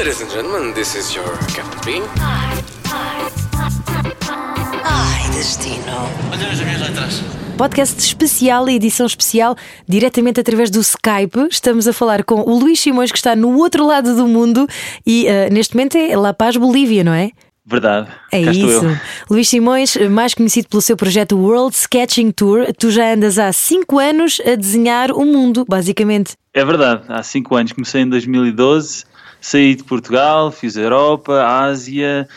Ladies and gentlemen, this is your Captain Bean. Ai, destino. Olha as minhas letras. Podcast especial e edição especial, diretamente através do Skype. Estamos a falar com o Luís Simões, que está no outro lado do mundo e uh, neste momento é La Paz, Bolívia, não é? Verdade. É Cá estou isso. eu. Luís Simões, mais conhecido pelo seu projeto World Sketching Tour, tu já andas há 5 anos a desenhar o mundo, basicamente. É verdade. Há cinco anos comecei em 2012, saí de Portugal, fiz a Europa, Ásia,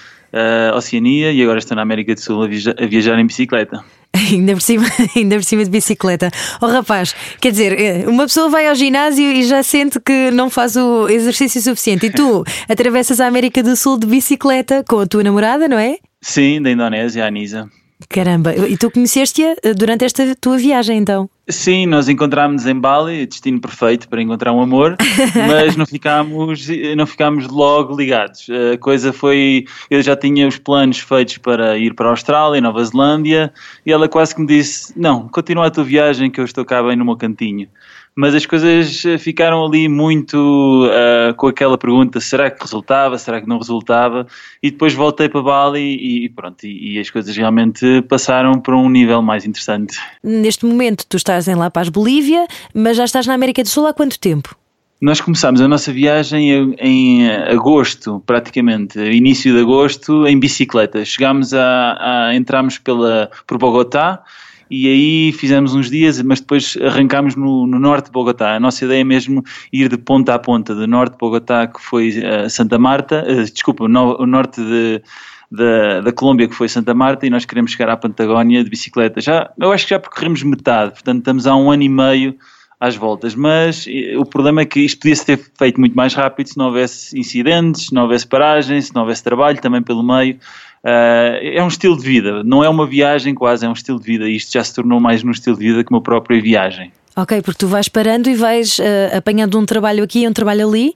a Oceania e agora estou na América do Sul a viajar, a viajar em bicicleta. Ainda por, cima, ainda por cima de bicicleta. Oh rapaz, quer dizer, eh, uma pessoa vai ao ginásio e já sente que não faz o exercício suficiente. E tu atravessas a América do Sul de bicicleta com a tua namorada, não é? Sim, da Indonésia, a Anisa. Caramba, e tu conheceste-a eh, durante esta tua viagem então? Sim, nós encontrámos em Bali, destino perfeito para encontrar um amor, mas não ficámos, não ficámos logo ligados. A coisa foi, eu já tinha os planos feitos para ir para a Austrália, Nova Zelândia, e ela quase que me disse: "Não, continua a tua viagem que eu estou cá bem no meu cantinho". Mas as coisas eh, ficaram ali muito ah, com aquela pergunta: será que resultava, será que não resultava? E depois voltei para Bali e pronto, e, e as coisas realmente passaram para um nível mais interessante. Neste momento tu estás em La Paz, Bolívia, mas já estás na América do Sul há quanto tempo? Nós começámos a nossa viagem em, em agosto, praticamente, início de agosto, em bicicleta. Chegámos a, a entramos pela, por Bogotá e aí fizemos uns dias, mas depois arrancámos no, no norte de Bogotá. A nossa ideia é mesmo ir de ponta a ponta, do norte de Bogotá, que foi eh, Santa Marta, eh, desculpa, no- o norte de, da, da Colômbia, que foi Santa Marta, e nós queremos chegar à Patagónia de bicicleta. Já, eu acho que já percorremos metade, portanto estamos há um ano e meio às voltas, mas eh, o problema é que isto podia-se ter feito muito mais rápido se não houvesse incidentes, se não houvesse paragem, se não houvesse trabalho também pelo meio. Ah, é um estilo de vida, não é uma viagem quase, é um estilo de vida e isto já se tornou mais num estilo de vida que uma própria viagem. Ok, porque tu vais parando e vais eh, apanhando um trabalho aqui e um trabalho ali.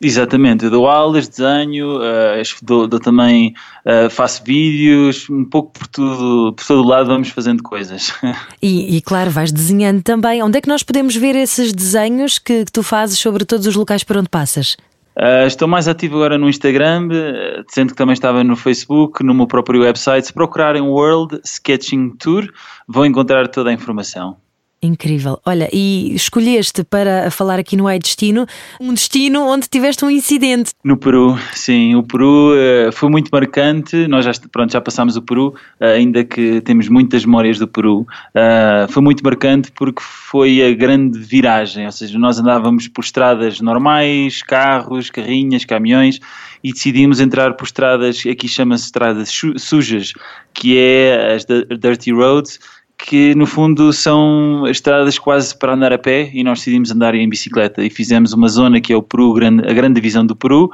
Exatamente, eu dou aulas, desenho, ah, dou, dou também, ah, faço vídeos, um pouco por tudo, por todo o lado vamos fazendo coisas. E, e, claro, vais desenhando também. Onde é que nós podemos ver esses desenhos que, que tu fazes sobre todos os locais por onde passas? Uh, estou mais ativo agora no Instagram, uh, sendo que também estava no Facebook, no meu próprio website. Se procurarem World Sketching Tour, vão encontrar toda a informação. Incrível. Olha, e escolheste para falar aqui no Ai Destino um destino onde tiveste um incidente. No Peru, sim, o Peru uh, foi muito marcante. Nós já, pronto, já passámos o Peru, uh, ainda que temos muitas memórias do Peru. Uh, foi muito marcante porque foi a grande viragem, ou seja, nós andávamos por estradas normais, carros, carrinhas, caminhões, e decidimos entrar por estradas, aqui chama-se estradas su- sujas, que é as Dirty Roads, que no fundo são estradas quase para andar a pé e nós decidimos andar em bicicleta e fizemos uma zona que é o Peru, a grande divisão do Peru,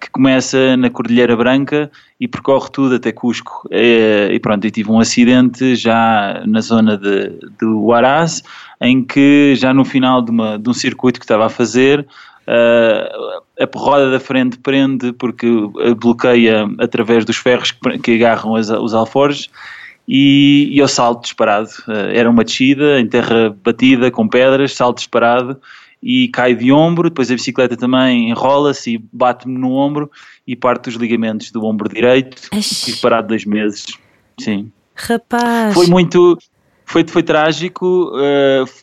que começa na Cordilheira Branca e percorre tudo até Cusco. Eh, E pronto, eu tive um acidente já na zona de, do Huaraz, em que já no final de, uma- de um circuito que estava a fazer, eh, a roda da frente prende porque bloqueia através dos ferros que, que agarram as- os alforjes e, e eu salto disparado. Eh, Era uma descida em terra batida com pedras, salto disparado e caio de ombro. Depois a bicicleta também enrola-se e bate-me no ombro e parte os ligamentos do ombro direito. Eish. Fico parado dois meses. Sim. Rapaz. Foi muito. Foi, foi trágico.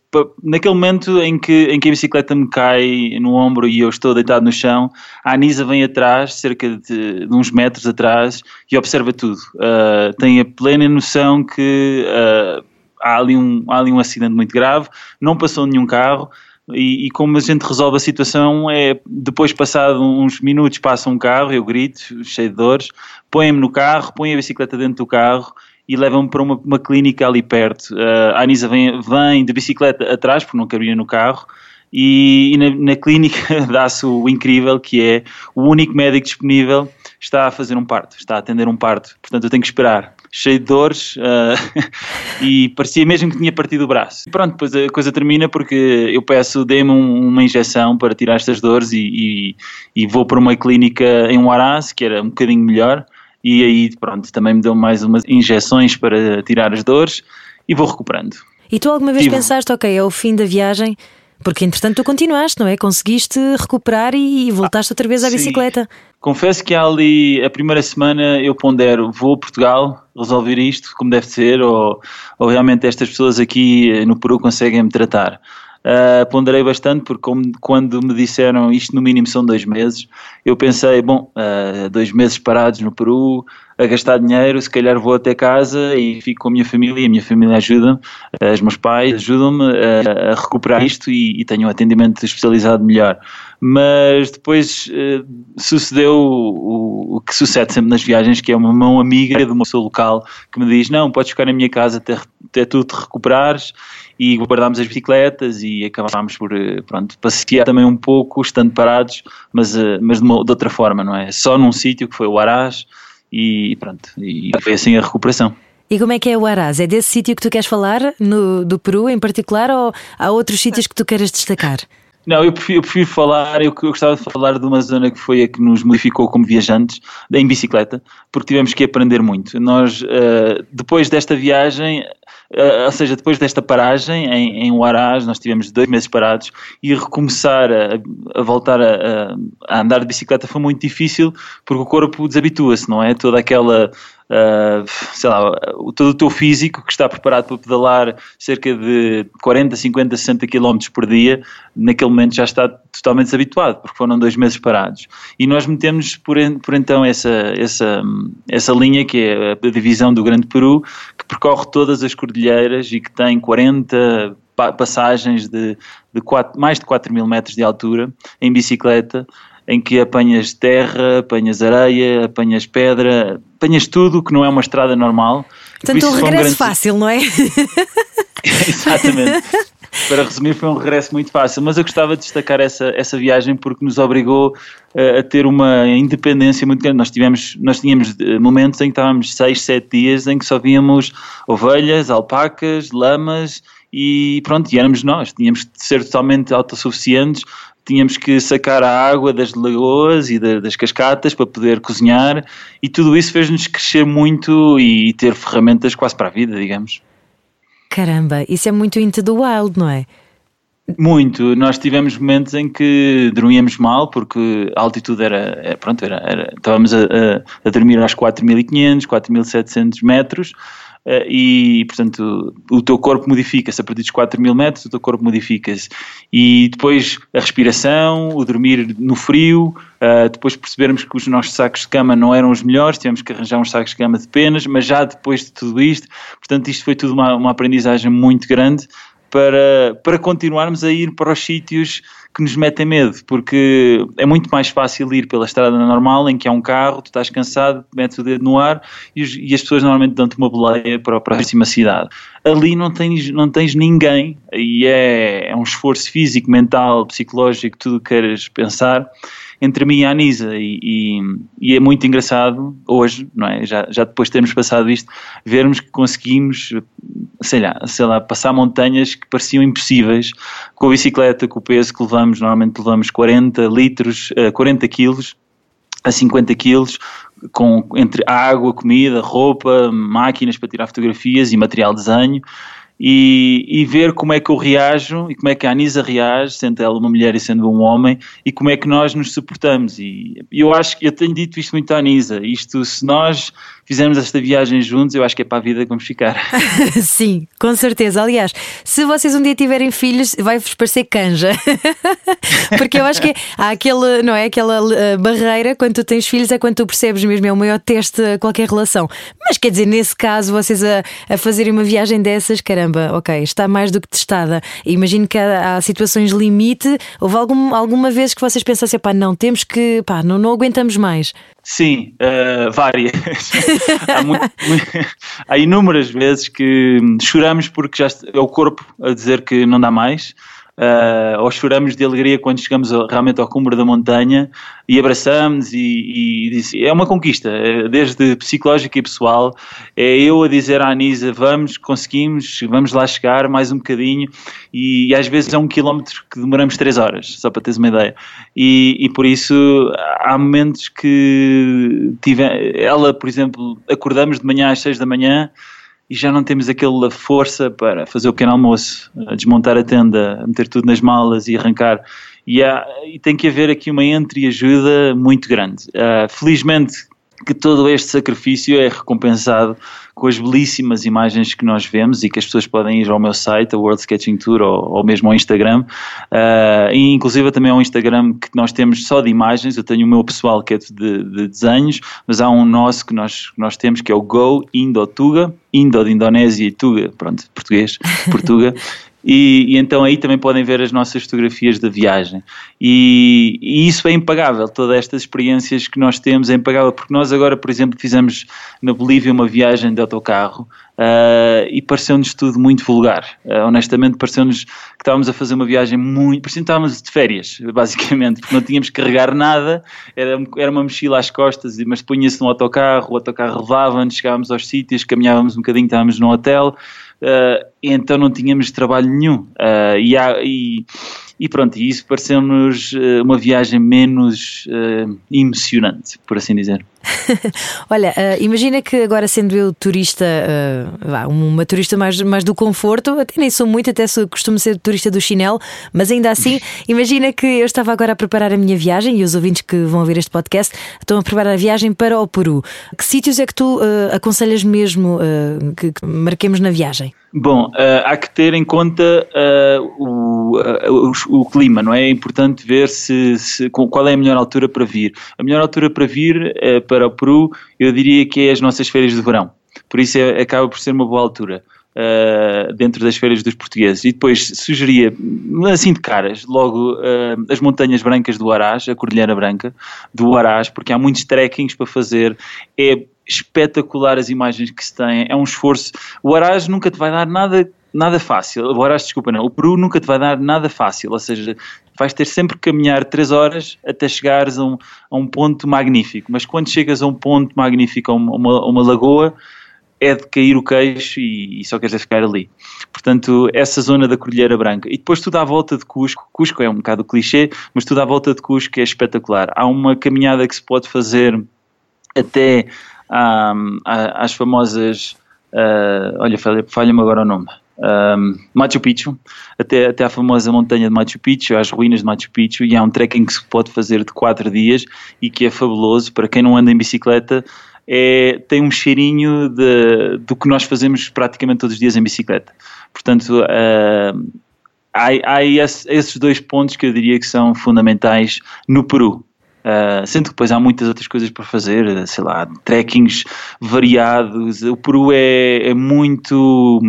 pa- naquele momento em que, em que a bicicleta me cai no ombro e eu estou deitado no chão, a Anisa vem atrás, cerca de, de uns metros atrás, e observa tudo. Eh, tem a plena noção que eh, há, ali um, há ali um acidente muito grave, não passou nenhum carro. E, e como a gente resolve a situação é depois passado uns minutos passa um carro, eu grito, cheio de dores, põe-me no carro, põe a bicicleta dentro do carro e levam-me para uma, uma clínica ali perto. Uh, a Anisa vem, vem de bicicleta atrás, porque não cabia no carro, e, e na, na clínica dá-se o incrível que é o único médico disponível está a fazer um parto, está a atender um parto, portanto eu tenho que esperar. Cheio de dores uh, e parecia mesmo que tinha partido o braço. E pronto, depois a coisa termina porque eu peço, dê-me um, uma injeção para tirar estas dores e, e, e vou para uma clínica em Huaraz, que era um bocadinho melhor, e aí pronto, também me dão mais umas injeções para tirar as dores e vou recuperando. E tu alguma vez Tive. pensaste, ok, é o fim da viagem, Porque entretanto tu continuaste, não é? Conseguiste recuperar e voltaste outra vez à sim. bicicleta. Confesso que ali a primeira semana eu pondero, vou a Portugal resolver isto como deve ser, ou, ou realmente estas pessoas aqui no Peru conseguem me tratar. Uh, ponderei bastante porque como, quando me disseram isto no mínimo são dois meses, eu pensei, bom, uh, dois meses parados no Peru, a gastar dinheiro, se calhar vou até casa e fico com a minha família, a minha família ajuda, uh, os meus pais ajudam-me a, a, recuperar isto e, e tenho um atendimento especializado melhor. Mas depois sucedeu o, o, que sucede sempre nas viagens, que é uma mão amiga de uma pessoa local que me diz, não, podes ficar na minha casa até, até tu te recuperares e guardámos as bicicletas e acabámos por eh, pronto, passear também um pouco, estando parados, mas, eh, mas de, uma, de outra forma, não é? Só num sítio que foi o Arás e pronto, e foi assim a recuperação. E como é que é o Arás? É desse sítio que tu queres falar, no, do Peru em particular, ou há outros sítios que tu queres destacar? Não, eu prefiro, eu prefiro falar, eu, eu, gostava de falar de uma zona que foi a que nos modificou como viajantes, em bicicleta, porque tivemos que aprender muito. Nós, uh, depois desta viagem, uh, ou seja, depois desta paragem em, em nós tivemos dois meses parados e recomeçar a, a voltar a, a, andar de bicicleta foi muito difícil porque o corpo desabitua-se, não é? Toda aquela Uh, sei lá, todo o teu físico que está preparado para pedalar cerca de 40, 50, 60 km por dia, naquele momento já está totalmente desabituado, porque foram dois meses parados. E nós metemos por, por então essa, essa, essa linha que é a divisão do Grande Peru, que percorre todas as cordilheiras e que tem 40 passagens de, de 4, mais de 4 mil metros de altura em bicicleta em que apanhas terra, apanhas areia, apanhas pedra, apanhas tudo que não é uma estrada normal. Portanto, um regresso um grande... fácil, não é? Exatamente. Para resumir, foi um regresso muito fácil, mas eu gostava de destacar essa, essa viagem porque nos obrigou uh, a ter uma independência muito grande. Nós, tivemos, nós tínhamos eh, momentos em que estávamos 6, 7 dias em que só víamos ovelhas, alpacas, lamas e pronto, e éramos nós. Tínhamos de ser totalmente autossuficientes tínhamos que sacar a água das lagoas e das cascatas para poder cozinhar e tudo isso fez-nos crescer muito e ter ferramentas quase para a vida, digamos. Caramba, isso é muito into the wild, não é? Muito. Nós tivemos momentos em que dormíamos mal porque a altitude era, é, pronto, era, era estávamos a, a, a dormir aos 4.500, 4.700 metros e, portanto, o teu corpo modifica-se. A partir dos 4 mil metros, o teu corpo modifica-se. E depois a respiração, o dormir no frio, uh, depois percebermos que os nossos sacos de cama não eram os melhores, tivemos que arranjar uns sacos de cama de penas, mas já depois de tudo isto, portanto, isto foi tudo uma, uma aprendizagem muito grande para, para continuarmos a ir para os sítios que nos metem medo, porque é muito mais fácil ir pela estrada normal em que há um carro, tu estás cansado, metes o dedo no ar e, os, e as pessoas normalmente dão-te uma boleia para a próxima cidade. Ali não tens, não tens ninguém e é, é um esforço físico, mental, psicológico, tudo o que queiras pensar entre mim e a Anisa e, e, e, é muito engraçado hoje, não é? Já, já depois de termos passado isto, vermos que conseguimos, sei lá, sei lá, passar montanhas que pareciam impossíveis com a bicicleta, com o peso que levamos, normalmente levamos 40 litros, 40 eh, quilos a 50 quilos, com, entre água, comida, roupa, máquinas para tirar fotografias e material de desenho e, e, ver como é que eu reajo e como é que a Anisa reage, sendo ela uma mulher e sendo um homem, e como é que nós nos suportamos. E eu acho que eu tenho dito isto muito à Anisa, isto se nós fizermos esta viagem juntos, eu acho que é para a vida que vamos ficar. Sim, com certeza. Aliás, se vocês um dia tiverem filhos, vai-vos parecer canja. Porque eu acho que há aquele, não é? Aquela uh, barreira quando tu tens filhos, é quando tu percebes mesmo, é o maior teste a qualquer relação. Mas quer dizer, nesse caso, vocês a, a fazerem uma viagem dessas, caramba, ok, está mais do que testada. Imagino que há, há situações limite. Houve algum, alguma vez que vocês pensassem, pá, não, temos que, pá, não, não aguentamos mais. Sim, uh, várias. há, muito, há, inúmeras vezes que choramos porque já é o corpo a dizer que não dá mais uh, ou choramos de alegria quando chegamos realmente ao cume da montanha e abraçamos e, e, é uma conquista, é desde psicológica e pessoal. É eu a dizer à Anisa: vamos, conseguimos, vamos lá chegar mais um bocadinho. E, e às vezes é um quilómetro que demoramos três horas, só para teres uma ideia. E, e por isso há momentos que tive, ela, por exemplo, acordamos de manhã às seis da manhã e já não temos aquela força para fazer o pequeno almoço, desmontar a tenda, meter tudo nas malas e arrancar. E, há, e tem que haver aqui uma entreajuda muito grande. Uh, felizmente que todo este sacrifício é recompensado com as belíssimas imagens que nós vemos e que as pessoas podem ir ao meu site, a World Sketching Tour, ou, ou mesmo ao Instagram. Uh, e inclusive também ao Instagram que nós temos só de imagens. Eu tenho o meu pessoal que é de, de desenhos, mas há um nosso que nós, nós temos que é o Go Indo Tuga, Indo de Indonésia e Tuga, pronto, português, Portuga. E, e, então aí também podem ver as nossas fotografias da viagem. E, e, isso é impagável, todas estas experiências que nós temos é impagável, porque nós agora, por exemplo, fizemos na Bolívia uma viagem de autocarro uh, e pareceu-nos tudo muito vulgar. Uh, honestamente, pareceu-nos que estávamos a fazer uma viagem muito. parecia que estávamos de férias, basicamente, porque não tínhamos que carregar nada, era, era uma mochila às costas, mas punha-se no autocarro, o autocarro levava-nos, chegávamos aos sítios, caminhávamos um bocadinho, estávamos no hotel. Uh, então não tínhamos trabalho nenhum. Uh, e, há, e, e, pronto, isso pareceu-nos uh, uma viagem menos emocionante, por assim dizer. Olha, uh, imagina que agora sendo eu turista, uh, uma turista mais, mais do conforto, até nem sou muito, até sou, costumo ser turista do chinelo, mas ainda assim, imagina que eu estava agora a preparar a minha viagem e os ouvintes que vão ouvir este podcast estão a preparar a viagem para o Peru. Que sítios é que tu uh, aconselhas mesmo que, que marquemos na viagem? Bom, há que ter em conta o, o, o, clima, não é? É importante ver se, se, qual é a melhor altura para vir. A melhor altura para vir para o Peru, eu diria que é as nossas férias de verão. Por isso é, acaba por ser uma boa altura. Uh, dentro das férias dos portugueses. E depois sugeria, assim de caras, logo uh, as Montanhas Brancas do Arás, a Cordilheira Branca do Arás, porque há muitos trekkings para fazer. É espetacular as imagens que se têm, é um esforço. O Arás nunca te vai dar nada nada fácil. Arás, desculpa, não. O Peru nunca te vai dar nada fácil. Ou seja, vais ter sempre que caminhar 3 horas até chegares a um, a um ponto magnífico. Mas quando chegas a um ponto magnífico, a uma, uma, uma lagoa, é de cair o queixo e, e, só queres é ficar ali. Portanto, essa zona da Cordilheira Branca. E depois tudo à volta de Cusco. Cusco é um bocado clichê, mas tudo à volta de Cusco é espetacular. Há uma caminhada que se pode fazer até um, às famosas. Uh, olha, falha-me agora o nome um, Machu Picchu, até, até à famosa montanha de Machu Picchu, às ruínas de Machu Picchu, e há um trekking que se pode fazer de 4 dias e que é fabuloso para quem não anda em bicicleta. É, tem um cheirinho de, do que nós fazemos praticamente todos os dias em bicicleta. Portanto, uh, há, há esses dois pontos que eu diria que são fundamentais no Peru. Uh, sendo que depois há muitas outras coisas para fazer, sei lá, trekkings variados. O Peru é, é, muito.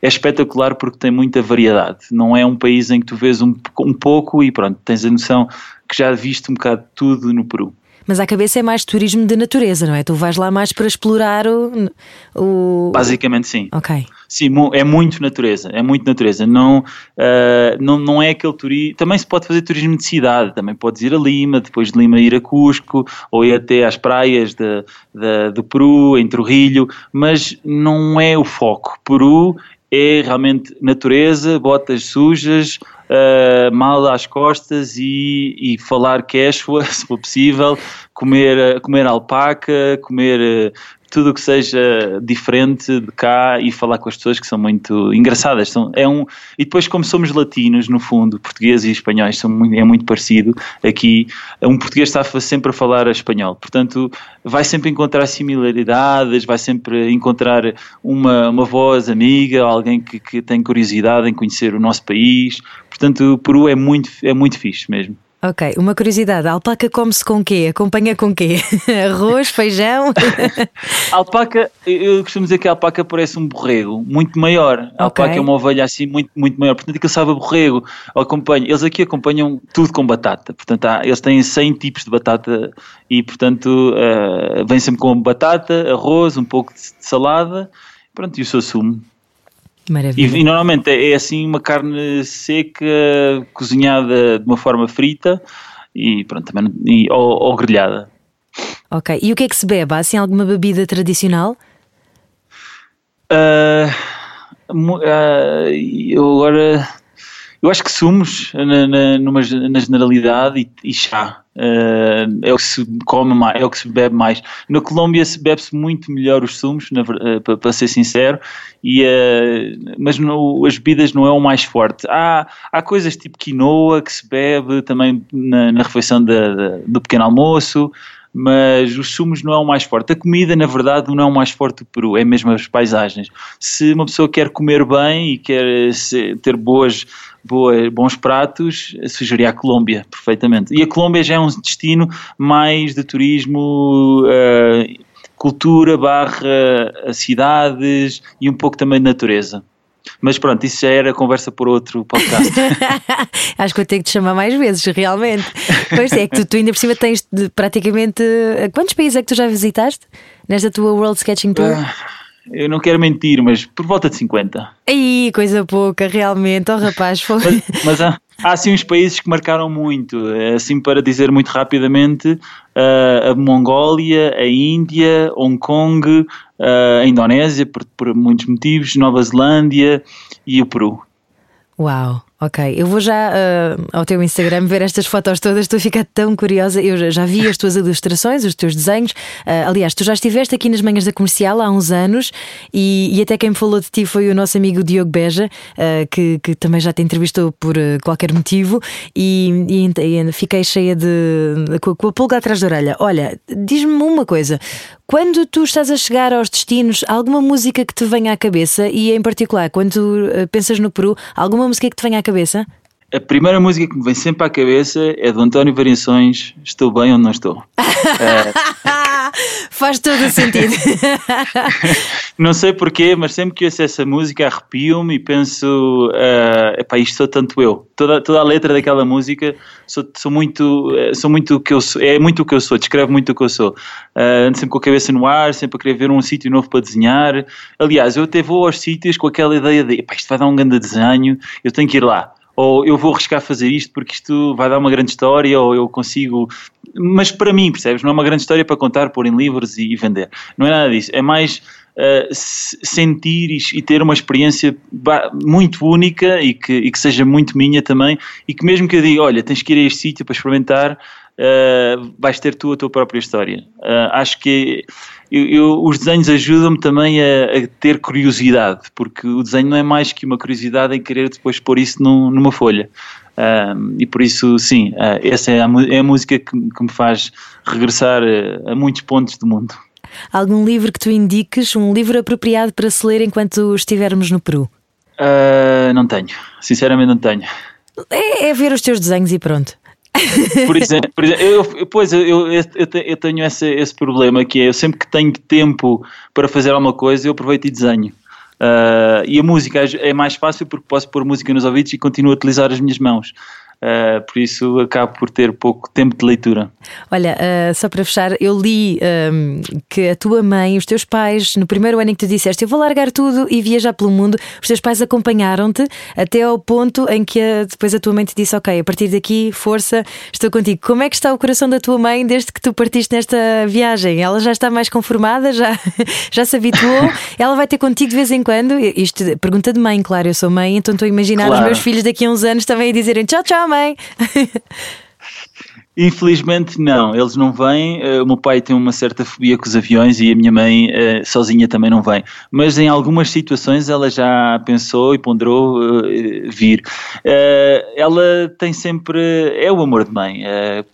é espetacular porque tem muita variedade. Não é um país em que tu vês um, um pouco e pronto, tens a noção que já viste um bocado tudo no Peru. Mas à cabeça é mais turismo de natureza, não é? Tu vais lá mais para explorar o. o... Basicamente sim. Ok. Sim, é muito natureza, é muito natureza. Não, uh, não, não é aquele turismo. Também se pode fazer turismo de cidade, também podes ir a Lima, depois de Lima ir a Cusco, ou ir até às praias de, de, do Peru, em Trujillo, mas não é o foco. Peru é realmente natureza, botas sujas, uh, mal às costas e, e falar quechua, se for possível, comer, comer alpaca, comer tudo o que seja diferente de cá e falar com as pessoas que são muito engraçadas. São, é um, e depois, como somos latinos, no fundo, portugueses e espanhóis são muito, é muito parecido. Aqui, um português está sempre a falar espanhol, portanto, vai sempre encontrar similaridades, vai sempre encontrar uma, uma voz amiga, alguém que, que tem curiosidade em conhecer o nosso país. Portanto, o Peru é muito, é muito fixe mesmo. Ok, uma curiosidade: a alpaca come-se com quê? Acompanha com quê? Arroz, feijão? a alpaca, eu costumo dizer que a alpaca parece um borrego muito maior. A okay. alpaca é uma ovelha assim muito, muito maior, portanto, aquilo sabe a borrego. Acompanha, eles aqui acompanham tudo com batata, portanto, há, eles têm 100 tipos de batata e, portanto, uh, vem sempre com batata, arroz, um pouco de salada, pronto, e o seu sumo. Maravilha. E, e normalmente é, assim uma carne seca, cozinhada de uma forma frita e pronto, também, e, ou, ou grelhada. Ok. E o que é que se bebe? Há assim alguma bebida tradicional? Uh, uh, eu agora eu acho que sumos na, na, numa, na generalidade e, e chá. Uh, é o que se come mais, é o que se bebe mais. Na Colômbia se bebe-se muito melhor os sumos, uh, para, para, ser sincero, e, uh, mas no, as bebidas não é o mais forte. Há, há coisas tipo quinoa que se bebe também na, na refeição do pequeno almoço, mas os sumos não é o mais forte. A comida, na verdade, não é o mais forte do Peru, é mesmo as paisagens. Se uma pessoa quer comer bem e quer ter boas boa, bons pratos, sugeria a Colômbia, perfeitamente. E a Colômbia já é um destino mais de turismo, uh, cultura, barra cidades e um pouco também de natureza. Mas pronto, isso já era conversa por outro podcast. Acho que vou ter que te chamar mais vezes, realmente. Pois é, que tu, tu ainda por cima tens de, praticamente. Quantos países é que tu já visitaste nesta tua World Sketching Tour? Uh, eu não quero mentir, mas por volta de 50. Aí, coisa pouca, realmente. Oh, rapaz, foi. Mas, mas há, há assim uns países que marcaram muito. É, assim, para dizer muito rapidamente, a Mongólia, a Índia, Hong Kong, a Indonésia, por, por muitos motivos, Nova Zelândia e o Peru. Uau! Ok, eu vou já uh, ao teu Instagram ver estas fotos todas, estou a ficar tão curiosa. Eu já vi as tuas ilustrações, os teus desenhos. Uh, aliás, tu já estiveste aqui nas manhãs da comercial há uns anos e, e até quem me falou de ti foi o nosso amigo Diogo Beja, uh, que, que, também já te entrevistou por qualquer motivo e, e, e, fiquei cheia de. com, com a pulga atrás da orelha. Olha, diz-me uma coisa: quando tu estás a chegar aos destinos, alguma música que te venha à cabeça e, em particular, quando tu pensas no Peru, alguma música que te venha à cabeça? A primeira música que me vem sempre à cabeça é do António Variações, Estou Bem Onde Não Estou. é... Faz todo o sentido. não sei porquê, mas sempre que ouço essa música arrepio-me e penso, uh, epá, isto sou tanto eu. Toda, toda a letra daquela música sou, sou muito, eh, sou muito o que eu sou, é muito o que eu sou, descreve muito o que eu sou. Uh, ando sempre com a cabeça no ar, sempre a querer ver um sítio novo para desenhar. Aliás, eu até vou aos sítios com aquela ideia de, epá, isto vai dar um grande desenho, eu tenho que ir lá ou eu vou arriscar fazer isto porque isto vai dar uma grande história, ou eu consigo. Mas para mim, percebes? Não é uma grande história para contar, pôr em livros e, vender. Não é nada disso. É mais uh, sentir e, e, ter uma experiência muito única e que, e que seja muito minha também. E que mesmo que eu diga, olha, tens que ir a este sítio para experimentar, uh, vais ter tu a tua própria história. Uh, acho que eu, eu, os desenhos ajudam-me também a, a, ter curiosidade, porque o desenho não é mais que uma curiosidade em querer depois pôr isso num, numa folha. Uh, e por isso, sim, essa é a, é a música que, que, me faz regressar a, a muitos pontos do mundo. Algum livro que tu indiques, um livro apropriado para se ler enquanto estivermos no Peru? Uh, não tenho, sinceramente não tenho. É, é, ver os teus desenhos e pronto. Por exemplo, por exemplo eu, pois eu, eu, eu, tenho esse, esse problema que é eu sempre que tenho tempo para fazer alguma coisa eu aproveito e desenho. Uh, e a música é mais fácil porque posso pôr música nos ouvidos e continuo a utilizar as minhas mãos. Uh, por isso acabo por ter pouco tempo de leitura. Olha, uh, só para fechar, eu li um, que a tua mãe, os teus pais, no primeiro ano em que tu disseste eu vou largar tudo e viajar pelo mundo, os teus pais acompanharam-te até ao ponto em que a, depois a tua mãe te disse: Ok, a partir daqui, força, estou contigo. Como é que está o coração da tua mãe desde que tu partiste nesta viagem? Ela já está mais conformada? Já, já se habituou? Ela vai ter contigo de vez em quando? Isto, pergunta de mãe, claro, eu sou mãe, então estou a imaginar claro. os meus filhos daqui a uns anos também a dizerem tchau, tchau também. Infelizmente não, eles não vêm. Uh, o meu pai tem uma certa fobia com os aviões e a minha mãe uh, sozinha também não vem. Mas em algumas situações ela já pensou e ponderou uh, vir. ela tem sempre. É o amor de mãe.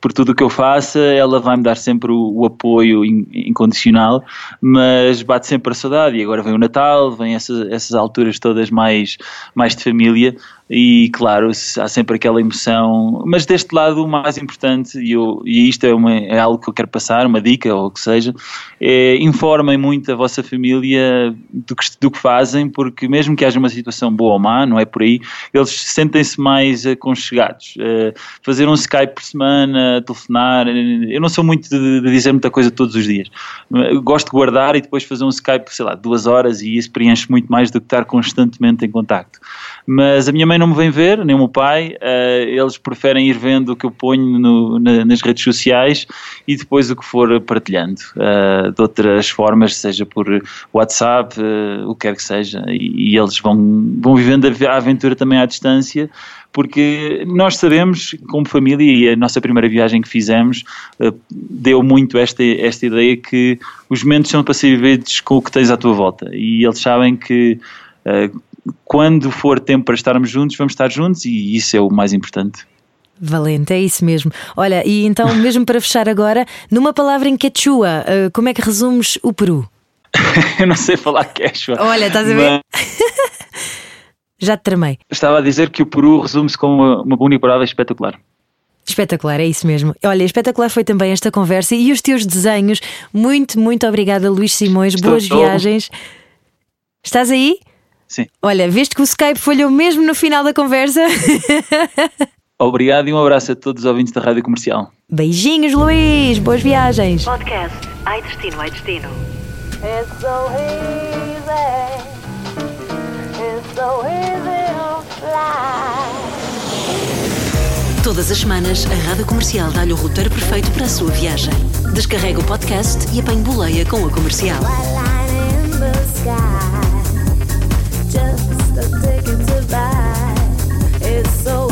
por tudo o que eu faça, ela vai me dar sempre o, apoio in, incondicional, mas bate sempre a saudade. E agora vem o Natal, vem essas, essas alturas todas mais, mais de família e claro, há sempre aquela emoção, mas deste lado o mais importante, e, eu, e isto é, uma, é algo que eu quero passar, uma dica ou o que seja, é informem muito a vossa família do que, do que fazem, porque mesmo que haja uma situação boa ou má, não é por aí, eles sentem-se mais aconchegados. Uh, fazer um Skype por semana, telefonar, eu não sou muito de, de dizer muita coisa todos os dias, eu gosto de guardar e depois fazer um Skype, sei lá, duas horas e isso preenche muito mais do que estar constantemente em contacto. Mas a minha mãe não me vem ver, nem o meu pai. Uh, eles preferem ir vendo o que eu ponho no, na, nas redes sociais e depois o que for partilhando uh, de outras formas, seja por WhatsApp, uh, o que quer que seja. E, e, eles vão, vão vivendo a aventura também à distância porque nós sabemos, como família, e a nossa primeira viagem que fizemos deu muito esta, esta ideia que os momentos são para ser vividos com o que tens à tua volta. E eles sabem que quando for tempo para estarmos juntos, vamos estar juntos e isso é o mais importante. Valente, é isso mesmo. Olha, e então, mesmo para fechar agora, numa palavra em quechua, uh, como é que resumes o Peru? Eu não sei falar quechua. Olha, estás a ver? Mas... Já te tramei. Estava a dizer que o Peru resume-se como uma, uma única palavra espetacular. Espetacular, é isso mesmo. Olha, espetacular foi também esta conversa e os teus desenhos. Muito, muito obrigada, Luís Simões. Estou, Boas viagens. Estás aí? Sim. Olha, viste que o Skype falhou mesmo no final da conversa? Obrigado e um abraço a todos os ouvintes da Rádio Comercial. Beijinhos, Luís. Boas viagens. Podcast Ai Destino, Ai Destino. It's so easy. It's so easy. Todas as semanas, a Rádio Comercial dá-lhe o roteiro perfeito para a sua viagem. Descarrega o podcast e apanhe boleia com a comercial. Just a ticket to buy. It's so